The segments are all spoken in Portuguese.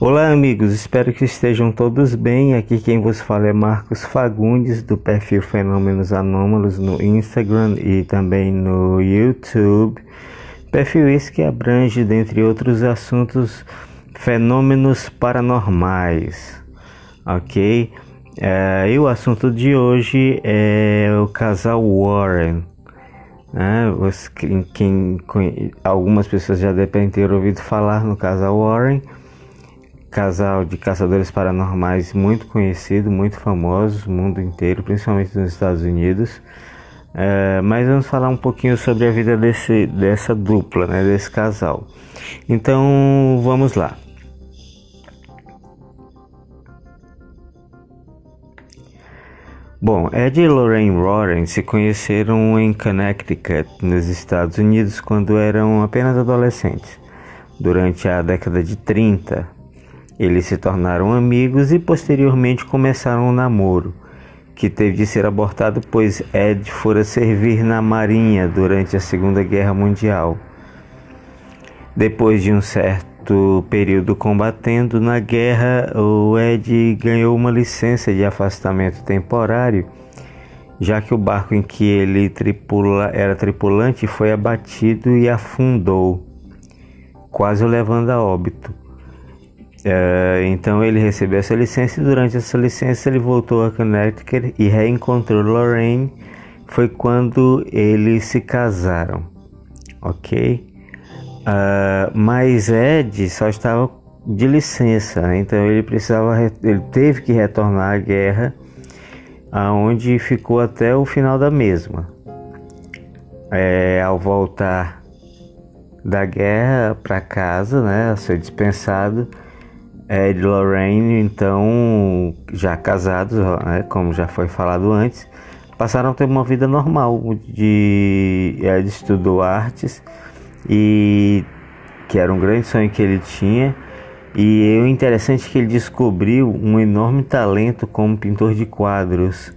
Olá, amigos, espero que estejam todos bem. Aqui quem vos fala é Marcos Fagundes, do perfil Fenômenos Anômalos no Instagram e também no YouTube. Perfil esse que abrange, dentre outros assuntos, fenômenos paranormais. Ok? É, e o assunto de hoje é o casal Warren. Né? Quem, quem, algumas pessoas já devem ter ouvido falar no casal Warren casal de caçadores paranormais muito conhecido, muito famoso mundo inteiro, principalmente nos Estados Unidos. É, mas vamos falar um pouquinho sobre a vida desse, dessa dupla, né, desse casal. Então vamos lá. Bom, Ed e Lorraine Warren se conheceram em Connecticut, nos Estados Unidos, quando eram apenas adolescentes. Durante a década de 30, eles se tornaram amigos e posteriormente começaram um namoro, que teve de ser abortado pois Ed fora servir na Marinha durante a Segunda Guerra Mundial. Depois de um certo período combatendo na guerra, o Ed ganhou uma licença de afastamento temporário, já que o barco em que ele tripula, era tripulante foi abatido e afundou, quase o levando a óbito. É, então ele recebeu essa licença e durante essa licença ele voltou a Connecticut e reencontrou Lorraine. Foi quando eles se casaram, ok? Uh, mas Ed só estava de licença, né? então ele precisava, ele teve que retornar à guerra, aonde ficou até o final da mesma. É, ao voltar da guerra para casa, né, a ser dispensado, Ed e Lorraine, então, já casados, né, como já foi falado antes, passaram a ter uma vida normal. De Ed estudou artes e que era um grande sonho que ele tinha. E o interessante é que ele descobriu um enorme talento como pintor de quadros,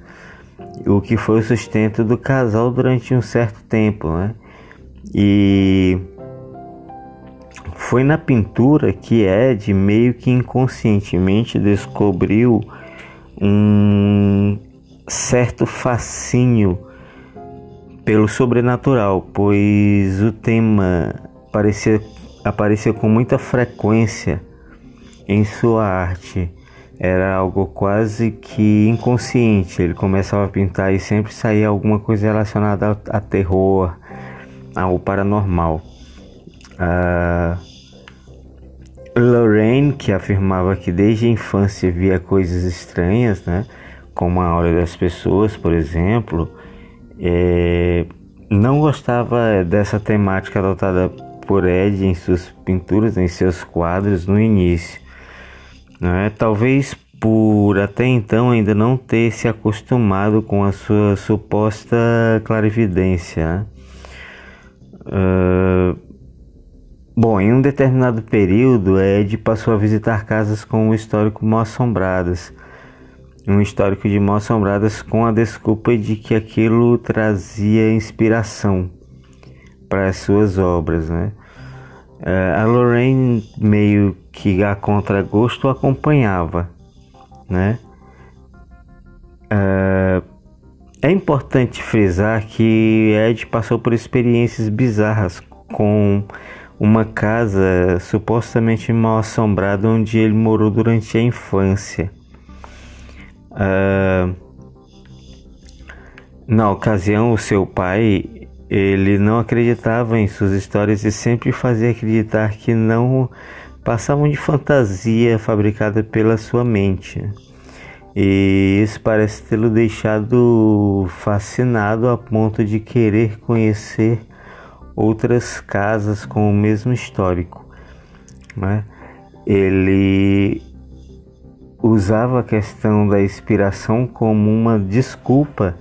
o que foi o sustento do casal durante um certo tempo, né? E foi na pintura que Ed meio que inconscientemente descobriu um certo fascínio pelo sobrenatural, pois o tema parecia, aparecia com muita frequência em sua arte. Era algo quase que inconsciente. Ele começava a pintar e sempre saía alguma coisa relacionada a, a terror, ao paranormal. Uh, Lorraine, que afirmava que desde a infância via coisas estranhas, né, como a aura das pessoas, por exemplo, é, não gostava dessa temática adotada por Ed em suas pinturas, em seus quadros no início. Né? Talvez por até então ainda não ter se acostumado com a sua suposta clarividência. Né? Uh, Bom, em um determinado período, Ed passou a visitar casas com um histórico mal assombradas. Um histórico de mal assombradas com a desculpa de que aquilo trazia inspiração para as suas obras, né? Uh, a Lorraine meio que a contragosto acompanhava, né? Uh, é importante frisar que Ed passou por experiências bizarras com uma casa supostamente mal assombrada onde ele morou durante a infância. Uh, na ocasião, o seu pai ele não acreditava em suas histórias e sempre fazia acreditar que não passavam de fantasia fabricada pela sua mente. E isso parece tê-lo deixado fascinado a ponto de querer conhecer outras casas com o mesmo histórico. Né? Ele usava a questão da inspiração como uma desculpa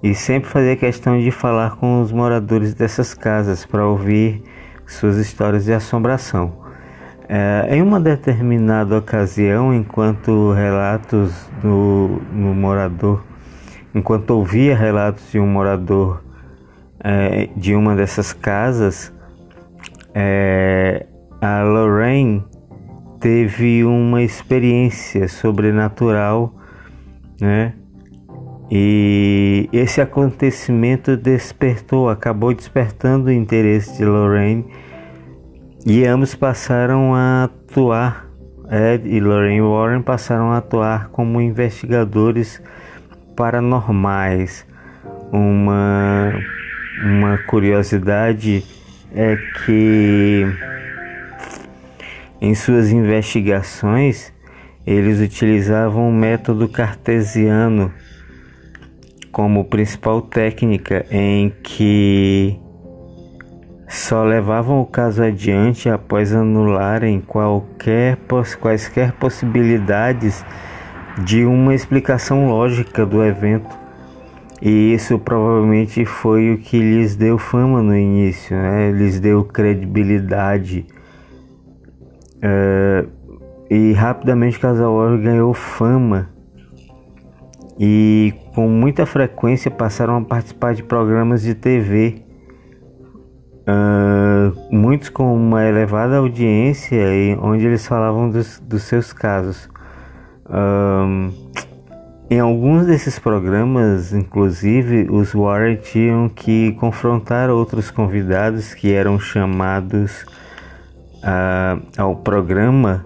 e sempre fazia questão de falar com os moradores dessas casas para ouvir suas histórias de assombração. É, em uma determinada ocasião, enquanto relatos do, do morador, enquanto ouvia relatos de um morador é, de uma dessas casas, é, a Lorraine teve uma experiência sobrenatural, né? E esse acontecimento despertou, acabou despertando o interesse de Lorraine e ambos passaram a atuar, Ed e Lorraine Warren passaram a atuar como investigadores paranormais. Uma, uma curiosidade é que em suas investigações eles utilizavam o método cartesiano como principal técnica em que só levavam o caso adiante após anularem qualquer, quaisquer possibilidades de uma explicação lógica do evento. E isso provavelmente foi o que lhes deu fama no início, né? lhes deu credibilidade. Uh, e rapidamente Casal ganhou fama e com muita frequência passaram a participar de programas de TV, uh, muitos com uma elevada audiência, onde eles falavam dos, dos seus casos. Um, em alguns desses programas, inclusive, os Warren tinham que confrontar outros convidados que eram chamados uh, ao programa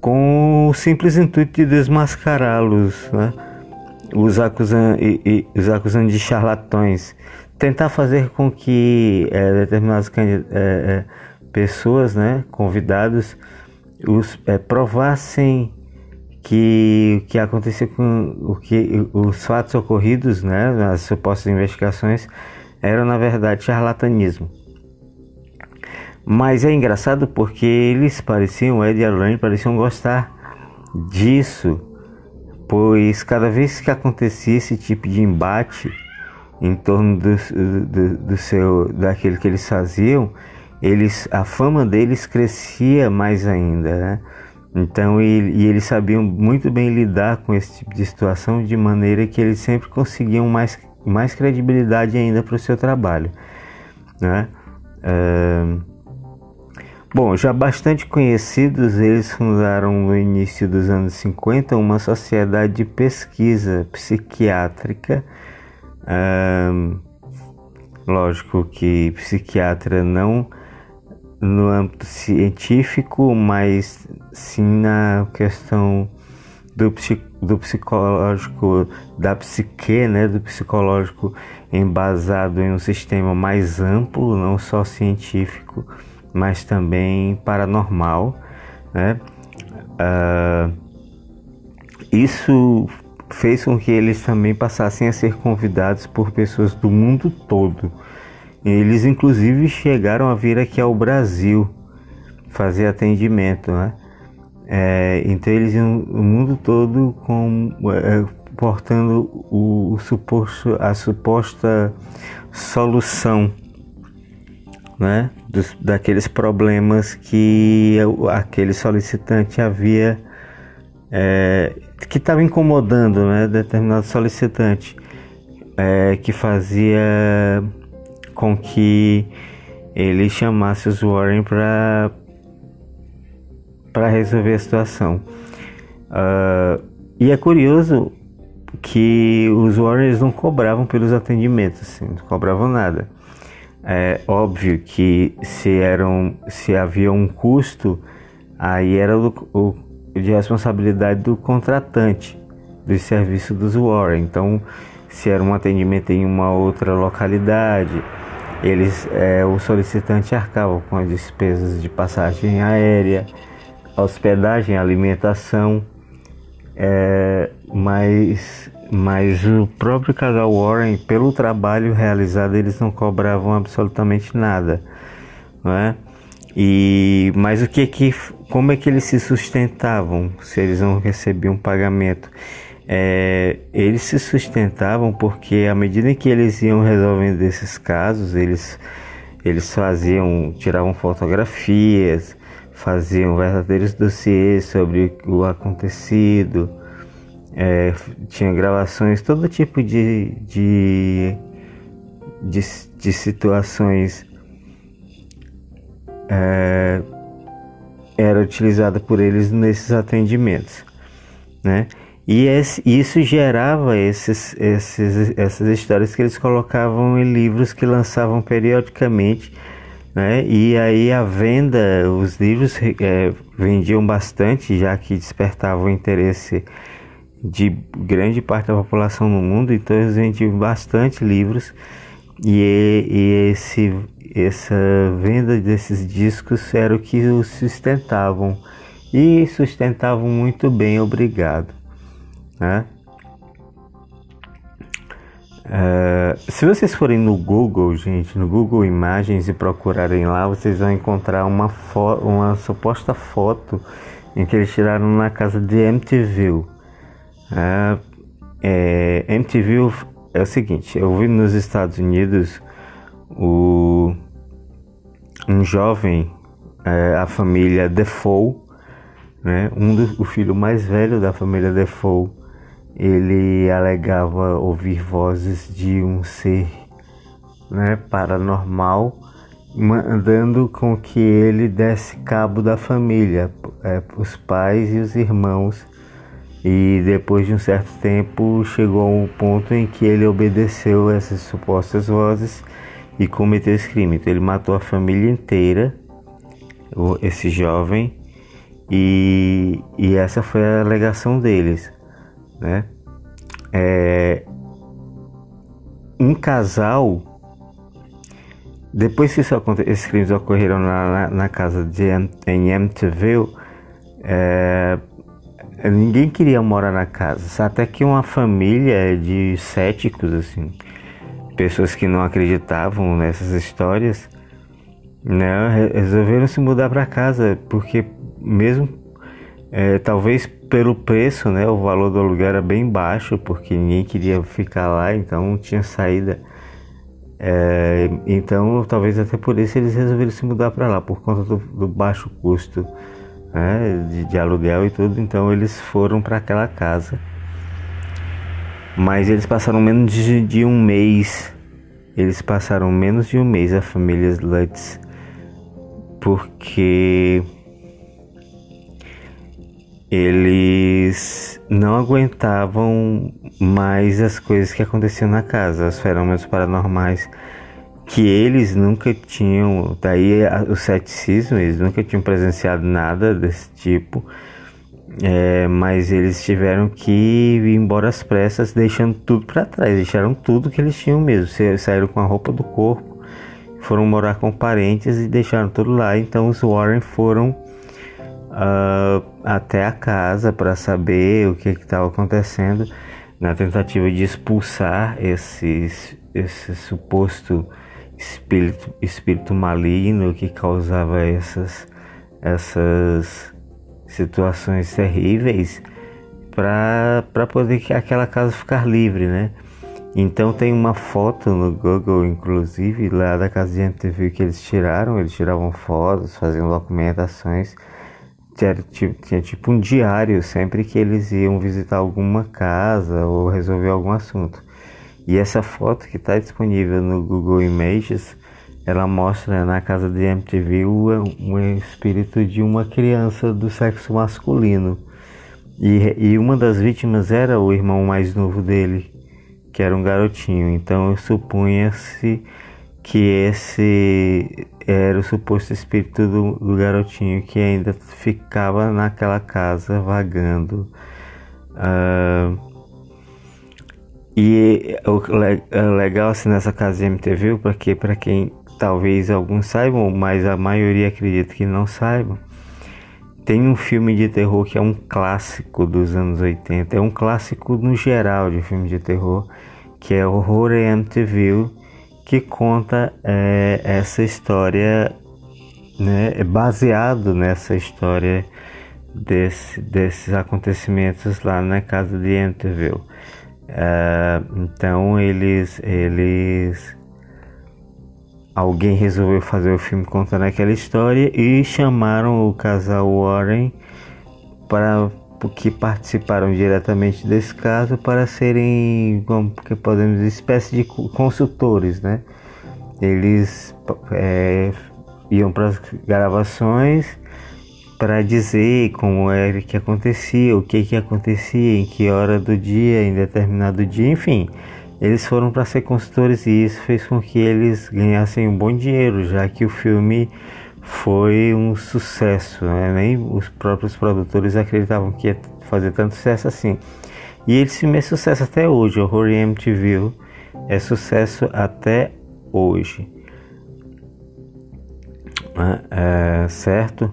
com o simples intuito de desmascará-los, né? os, acusando, os acusando de charlatões, tentar fazer com que é, determinadas é, é, pessoas, né, convidados, os, é, provassem que o que aconteceu com o que os fatos ocorridos, né, nas supostas investigações, eram na verdade charlatanismo. Mas é engraçado porque eles pareciam, Ed e Elaine pareciam gostar disso, pois cada vez que acontecia esse tipo de embate em torno do, do, do seu, daquilo que eles faziam, eles, a fama deles crescia mais ainda, né? Então, e, e, eles sabiam muito bem lidar com esse tipo de situação de maneira que eles sempre conseguiam mais, mais credibilidade ainda para o seu trabalho, né? Uh, Bom, já bastante conhecidos, eles fundaram no início dos anos 50 uma sociedade de pesquisa psiquiátrica. Um, lógico que psiquiatra não no âmbito científico, mas sim na questão do, do psicológico, da psique, né, do psicológico embasado em um sistema mais amplo, não só científico mas também paranormal, né? Uh, isso fez com que eles também passassem a ser convidados por pessoas do mundo todo. Eles inclusive chegaram a vir aqui ao Brasil fazer atendimento, né? É, então eles o mundo todo com, é, portando o, o suposto, a suposta solução né, dos, daqueles problemas que aquele solicitante havia é, que estava incomodando né, determinado solicitante é, que fazia com que ele chamasse os Warren para para resolver a situação uh, e é curioso que os Warren não cobravam pelos atendimentos assim, não cobravam nada é óbvio que se, eram, se havia um custo, aí era o, o de responsabilidade do contratante do serviço dos Warren. Então, se era um atendimento em uma outra localidade, eles, é, o solicitante arcava com as despesas de passagem aérea, hospedagem, alimentação, é, mas mas o próprio casal Warren, pelo trabalho realizado, eles não cobravam absolutamente nada, não é? E mas o que que como é que eles se sustentavam se eles não recebiam pagamento? É, eles se sustentavam porque à medida que eles iam resolvendo esses casos, eles eles faziam, tiravam fotografias, faziam verdadeiros dossiês sobre o acontecido, é, tinha gravações, todo tipo de, de, de, de situações é, era utilizada por eles nesses atendimentos, né? E esse, isso gerava esses, esses, essas histórias que eles colocavam em livros que lançavam periodicamente, né? E aí a venda, os livros é, vendiam bastante, já que despertavam o interesse de grande parte da população no mundo, então eles vendiam bastante livros e, e esse, essa venda desses discos era o que os sustentavam e sustentavam muito bem, obrigado. Né? Uh, se vocês forem no Google, gente, no Google Imagens e procurarem lá, vocês vão encontrar uma, uma suposta foto em que eles tiraram na casa de MTV. É, MTV é o seguinte: eu vi nos Estados Unidos o, um jovem, é, a família Defoe, né, um do, o filho mais velho da família Defoe ele alegava ouvir vozes de um ser né, paranormal, mandando com que ele desse cabo da família, é, os pais e os irmãos. E depois de um certo tempo chegou a um ponto em que ele obedeceu essas supostas vozes e cometeu esse crime. Então ele matou a família inteira, esse jovem, e, e essa foi a alegação deles né? É, um casal, depois que isso, esses crimes ocorreram na, na, na casa de em MTV, é, ninguém queria morar na casa, até que uma família de céticos, assim, pessoas que não acreditavam nessas histórias, né, resolveram se mudar para casa, porque mesmo é, talvez pelo preço, né, o valor do aluguel era bem baixo, porque ninguém queria ficar lá, então não tinha saída. É, então, talvez até por isso eles resolveram se mudar para lá, por conta do, do baixo custo né, de, de, aluguel e tudo. Então, eles foram para aquela casa. Mas eles passaram menos de, de, um mês. Eles passaram menos de um mês a família Lutz, porque eles não aguentavam mais as coisas que aconteciam na casa, os fenômenos paranormais que eles nunca tinham, daí o ceticismo, eles nunca tinham presenciado nada desse tipo, é, mas eles tiveram que ir embora às pressas, deixando tudo para trás, deixaram tudo que eles tinham mesmo, saíram com a roupa do corpo, foram morar com parentes e deixaram tudo lá, então os Warren foram uh, até a casa para saber o que estava acontecendo, na tentativa de expulsar esse, esse suposto espírito, espírito maligno que causava essas, essas situações terríveis para poder que aquela casa ficar livre, né? Então tem uma foto no Google, inclusive, lá da casa de MTV que eles tiraram, eles tiravam fotos, faziam documentações tinha, tipo um diário sempre que eles iam visitar alguma casa ou resolver algum assunto. E essa foto que está disponível no Google Images, ela mostra na casa de MTV o espírito de uma criança do sexo masculino. E, e uma das vítimas era o irmão mais novo dele, que era um garotinho. Então supunha-se que esse era o suposto espírito do, do, garotinho que ainda ficava naquela casa vagando. Uh, e o legal assim nessa casa MTV, porque para quem talvez alguns saibam, mas a maioria acredita que não saibam, tem um filme de terror que é um clássico dos anos 80, é um clássico no geral de filme de terror, que é Horror MTV que conta é, essa história, né, é baseado nessa história desse, desses acontecimentos lá na casa de Enterville. É, então eles, eles, alguém resolveu fazer o filme contando aquela história e chamaram o casal Warren para que participaram diretamente desse caso para serem, como que podemos dizer, espécie de consultores, né? Eles é, iam para as gravações para dizer como era que acontecia, o que que acontecia, em que hora do dia, em determinado dia, enfim. Eles foram para ser consultores e isso fez com que eles ganhassem um bom dinheiro, já que o filme foi um sucesso, né? nem os próprios produtores acreditavam que ia fazer tanto sucesso assim. E esse filme é sucesso até hoje, Horror MTV é sucesso até hoje. É, certo?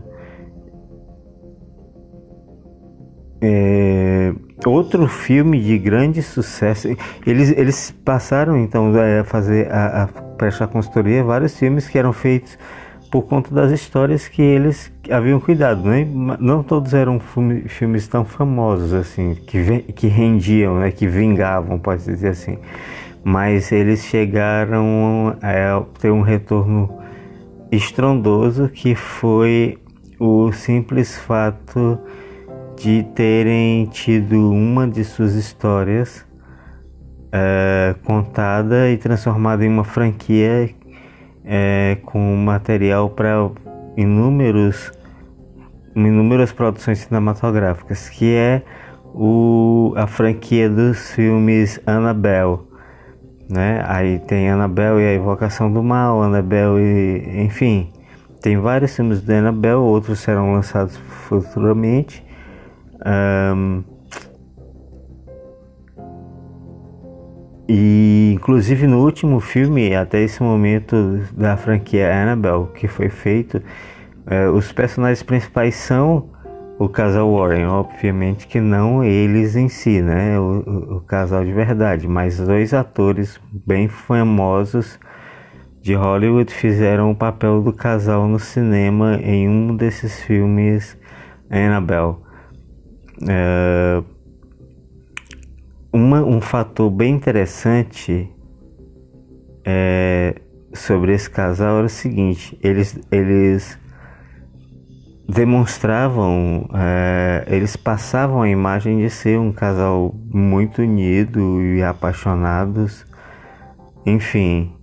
É, outro filme de grande sucesso. Eles, eles passaram então a fazer a, a prestar consultoria vários filmes que eram feitos por conta das histórias que eles haviam cuidado, né? Não todos eram filme, filmes tão famosos assim, que, que rendiam, né? que vingavam, pode dizer assim. Mas eles chegaram a ter um retorno estrondoso que foi o simples fato de terem tido uma de suas histórias é, contada e transformada em uma franquia é, com material para inúmeros inúmeras produções cinematográficas, que é o, a franquia dos filmes Annabelle. Né? Aí tem Annabelle e a Invocação do Mal, Annabelle e. enfim. Tem vários filmes de Annabelle, outros serão lançados futuramente. Um, e inclusive no último filme, até esse momento da franquia Annabelle que foi feito, é, os personagens principais são o casal Warren, obviamente que não eles em si, né? O, o, casal de verdade, mas dois atores bem famosos de Hollywood fizeram o papel do casal no cinema em um desses filmes Annabelle. É, uma, um fator bem interessante é, sobre esse casal era o seguinte: eles, eles demonstravam, é, eles passavam a imagem de ser um casal muito unido e apaixonados, enfim,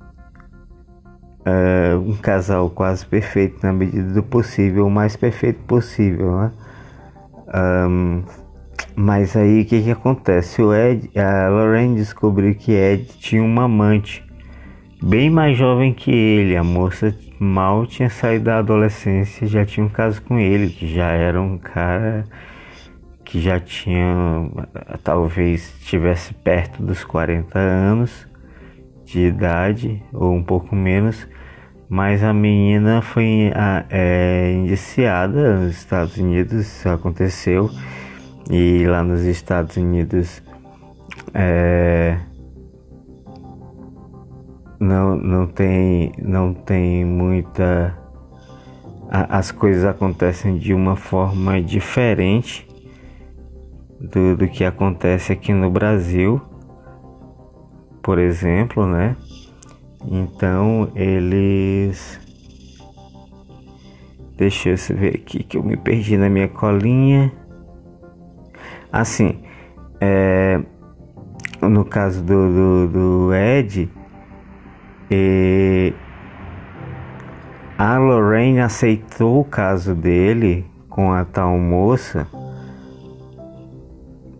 é, um casal quase perfeito na medida do possível, o mais perfeito possível, né? Um, mas aí o que, que acontece? O Ed, a Lorraine descobriu que Ed tinha uma amante bem mais jovem que ele. A moça mal tinha saído da adolescência, já tinha um caso com ele, que já era um cara que já tinha, talvez estivesse perto dos 40 anos de idade, ou um pouco menos, mas a menina foi é, indiciada nos Estados Unidos, isso aconteceu, e lá nos Estados Unidos é, não, não tem não tem muita as coisas acontecem de uma forma diferente do, do que acontece aqui no Brasil por exemplo né? Então eles deixa eu ver aqui que eu me perdi na minha colinha assim é, no caso do, do, do Ed e a Lorraine aceitou o caso dele com a tal moça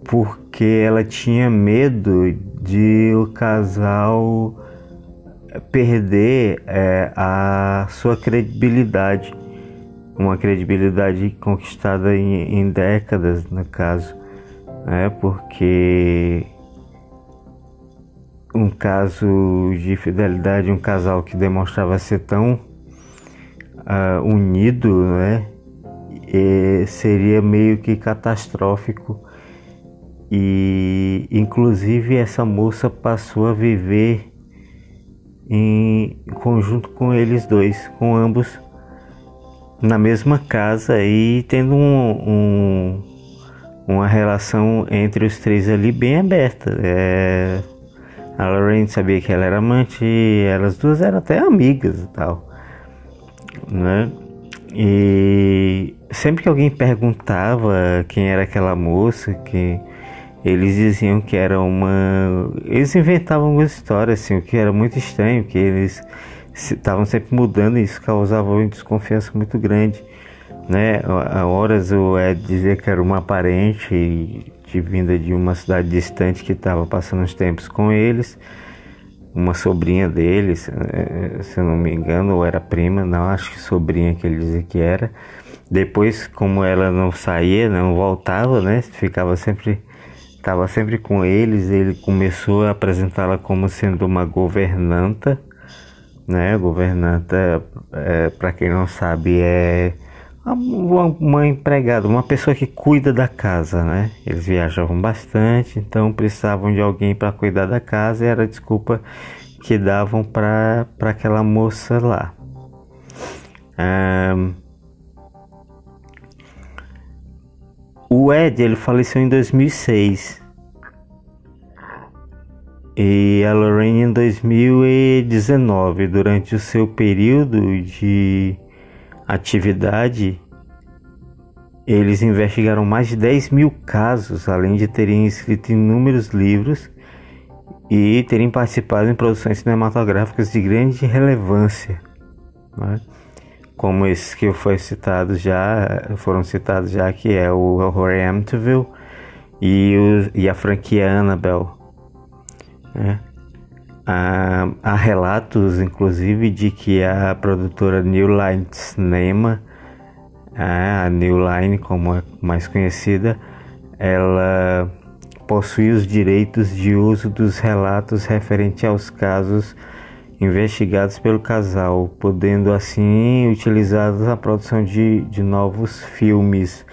porque ela tinha medo de o casal perder é, a sua credibilidade, uma credibilidade conquistada em, em décadas, no caso, é porque um caso de fidelidade, um casal que demonstrava ser tão uh, unido, né? E seria meio que catastrófico e inclusive essa moça passou a viver em conjunto com eles dois, com ambos na mesma casa e tendo um, um, uma relação entre os três ali bem aberta. É, a Lorraine sabia que ela era amante elas duas eram até amigas e tal, né? E sempre que alguém perguntava quem era aquela moça, que eles diziam que era uma, eles inventavam uma história assim, o que era muito estranho, que eles estavam sempre mudando e isso causava uma desconfiança muito grande. Né? A horas o Ed dizia que era uma parente de vinda de uma cidade distante que estava passando os tempos com eles, uma sobrinha deles, eh, se eu não me engano, ou era prima, não acho que sobrinha que ele dizia que era. Depois, como ela não saía, não voltava, né? Ficava sempre, estava sempre com eles. Ele começou a apresentá-la como sendo uma governanta, né? Governanta, é, para quem não sabe, é uma, uma empregada, uma pessoa que cuida da casa, né? Eles viajavam bastante, então precisavam de alguém para cuidar da casa e era a desculpa que davam para aquela moça lá. O Ed ele faleceu em 2006 e a Lorraine em 2019 durante o seu período de atividade, eles investigaram mais de 10 mil casos, além de terem escrito inúmeros livros e terem participado em produções cinematográficas de grande relevância, né? como esses que foi citado já, foram citados já, que é o Horror Amityville e, o, e a franquia Annabelle. Né? Há, há, relatos, inclusive, de que a produtora New Line Cinema, a New Line, como é mais conhecida, ela possui os direitos de uso dos relatos referentes aos casos investigados pelo casal, podendo assim utilizados na produção de, de novos filmes.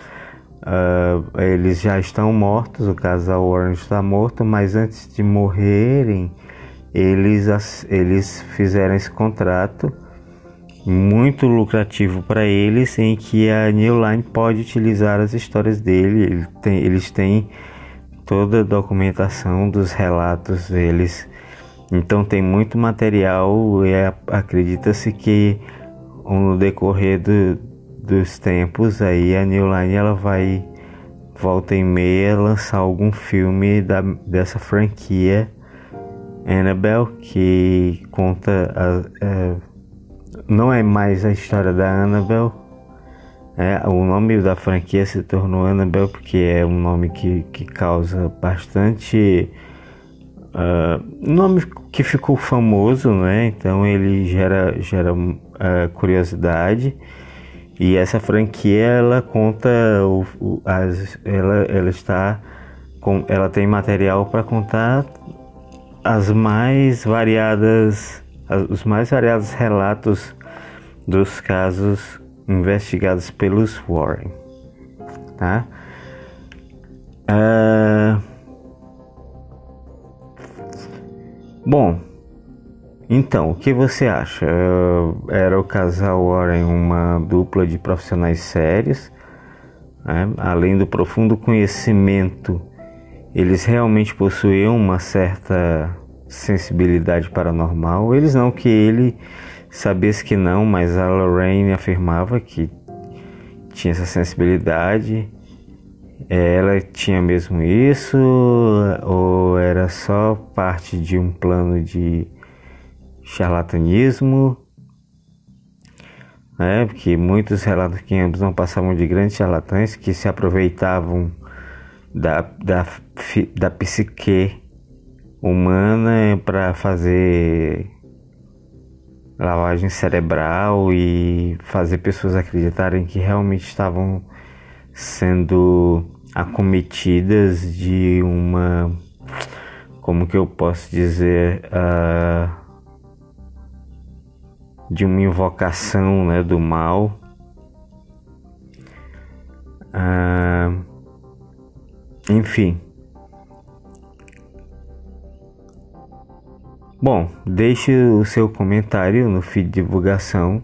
Uh, eles já estão mortos, o casal Warren está morto, mas antes de morrerem, eles, eles fizeram esse contrato muito lucrativo para eles, em que a New Line pode utilizar as histórias dele. Ele tem, eles têm toda a documentação dos relatos deles. Então tem muito material e acredita-se que no decorrer do, dos tempos aí a New Line ela vai volta e meia lançar algum filme da, dessa franquia Annabelle, que conta. A, a, não é mais a história da Annabelle. É, o nome da franquia se tornou Annabelle porque é um nome que, que causa bastante. Uh, nome que ficou famoso, né? Então ele gera, gera uh, curiosidade. E essa franquia ela conta o, o, as, ela, ela está com, ela tem material para contar as mais variadas, os mais variados relatos dos casos investigados pelos Warren, tá? Uh, bom, então, o que você acha? Uh, era o casal Warren uma dupla de profissionais sérios, né? além do profundo conhecimento eles realmente possuíam uma certa sensibilidade paranormal. Eles não que ele sabesse que não, mas a Lorraine afirmava que tinha essa sensibilidade. Ela tinha mesmo isso ou era só parte de um plano de charlatanismo? É, porque muitos relatos que ambos não passavam de grandes charlatães que se aproveitavam da, da, da psique humana para fazer lavagem cerebral e fazer pessoas acreditarem que realmente estavam sendo acometidas de uma como que eu posso dizer uh, de uma invocação né, do mal. Uh, enfim. Bom, deixe o seu comentário no feed de divulgação,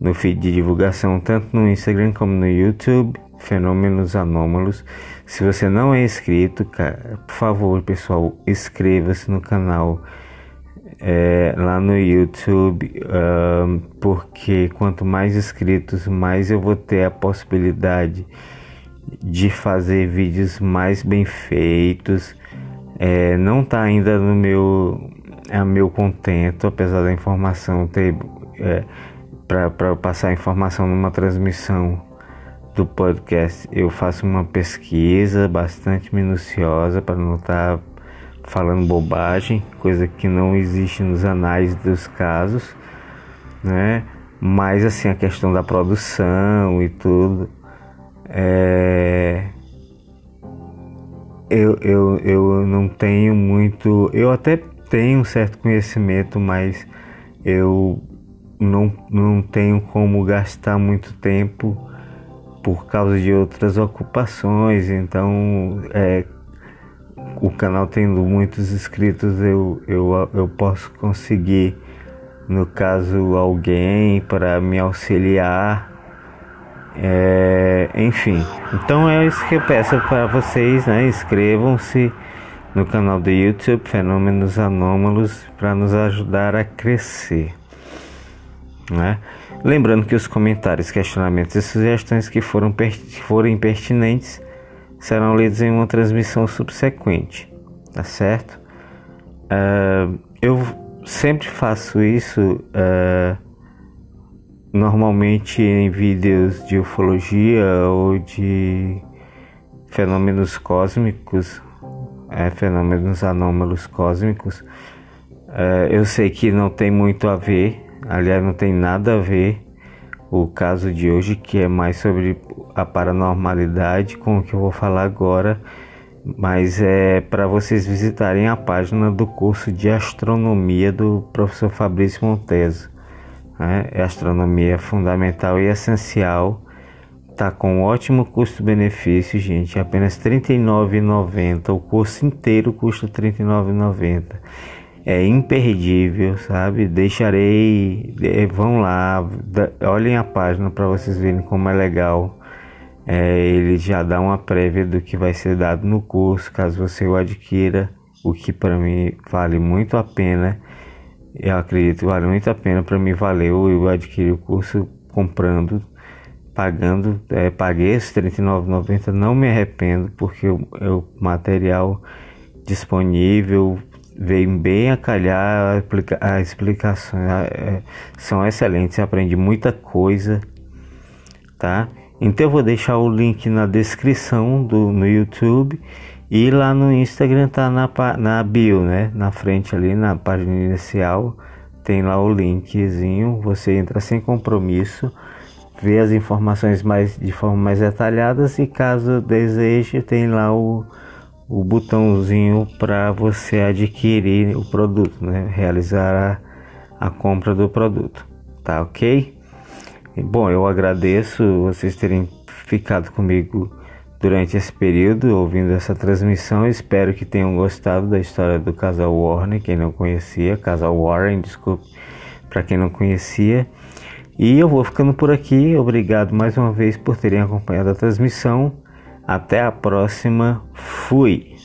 no feed de divulgação tanto no Instagram como no YouTube, Fenômenos Anômalos. Se você não é inscrito, por favor, pessoal, inscreva-se no canal é, lá no YouTube, porque quanto mais inscritos, mais eu vou ter a possibilidade de fazer vídeos mais bem feitos. É, não está ainda no meu, é, meu contento, apesar da informação ter. É, para passar a informação numa transmissão do podcast eu faço uma pesquisa bastante minuciosa para não estar tá falando bobagem, coisa que não existe nos anais dos casos, né? Mas assim a questão da produção e tudo, é... eu, eu, eu não tenho muito, eu até tenho um certo conhecimento, mas eu não, não tenho como gastar muito tempo por causa de outras ocupações, então é, o canal tendo muitos inscritos eu, eu, eu posso conseguir, no caso, alguém para me auxiliar. É, enfim, então é isso que eu peço para vocês, né? Inscrevam-se no canal do YouTube Fenômenos Anômalos para nos ajudar a crescer, né? Lembrando que os comentários, questionamentos e sugestões que foram forem pertinentes serão lidos em uma transmissão subsequente, tá certo? Uh, eu sempre faço isso uh, normalmente em vídeos de ufologia ou de fenômenos cósmicos, é, fenômenos anômalos cósmicos. Uh, eu sei que não tem muito a ver Aliás, não tem nada a ver o caso de hoje, que é mais sobre a paranormalidade, com o que eu vou falar agora, mas é para vocês visitarem a página do curso de astronomia do professor Fabrício Monteso. Né? É astronomia fundamental e essencial. Tá com ótimo custo-benefício, gente, apenas R$ 39,90. O curso inteiro custa R$ 39,90 é imperdível, sabe? Deixarei, é, vão lá, olhem a página para vocês verem como é legal. É, ele já dá uma prévia do que vai ser dado no curso, caso você o adquira, o que para mim vale muito a pena. Eu acredito vale muito a pena. Para mim valeu. Eu adquiri o curso comprando, pagando, é, paguei esses R$ 39,90, não me arrependo porque o, é material disponível veio bem a calhar as explicações é, são excelentes. Aprendi muita coisa tá? Então eu vou deixar o link na descrição do no YouTube e lá no Instagram tá na, na bio né na frente ali na página inicial tem lá o linkzinho você entra sem compromisso vê as informações mais de forma mais detalhadas e caso deseje tem lá o o botãozinho para você adquirir o produto, né? realizar a, a compra do produto, tá ok? Bom, eu agradeço vocês terem ficado comigo durante esse período ouvindo essa transmissão. Espero que tenham gostado da história do casal Warren, quem não conhecia, casal Warren, desculpe, para quem não conhecia. E eu vou ficando por aqui. Obrigado mais uma vez por terem acompanhado a transmissão. Até a próxima. Fui.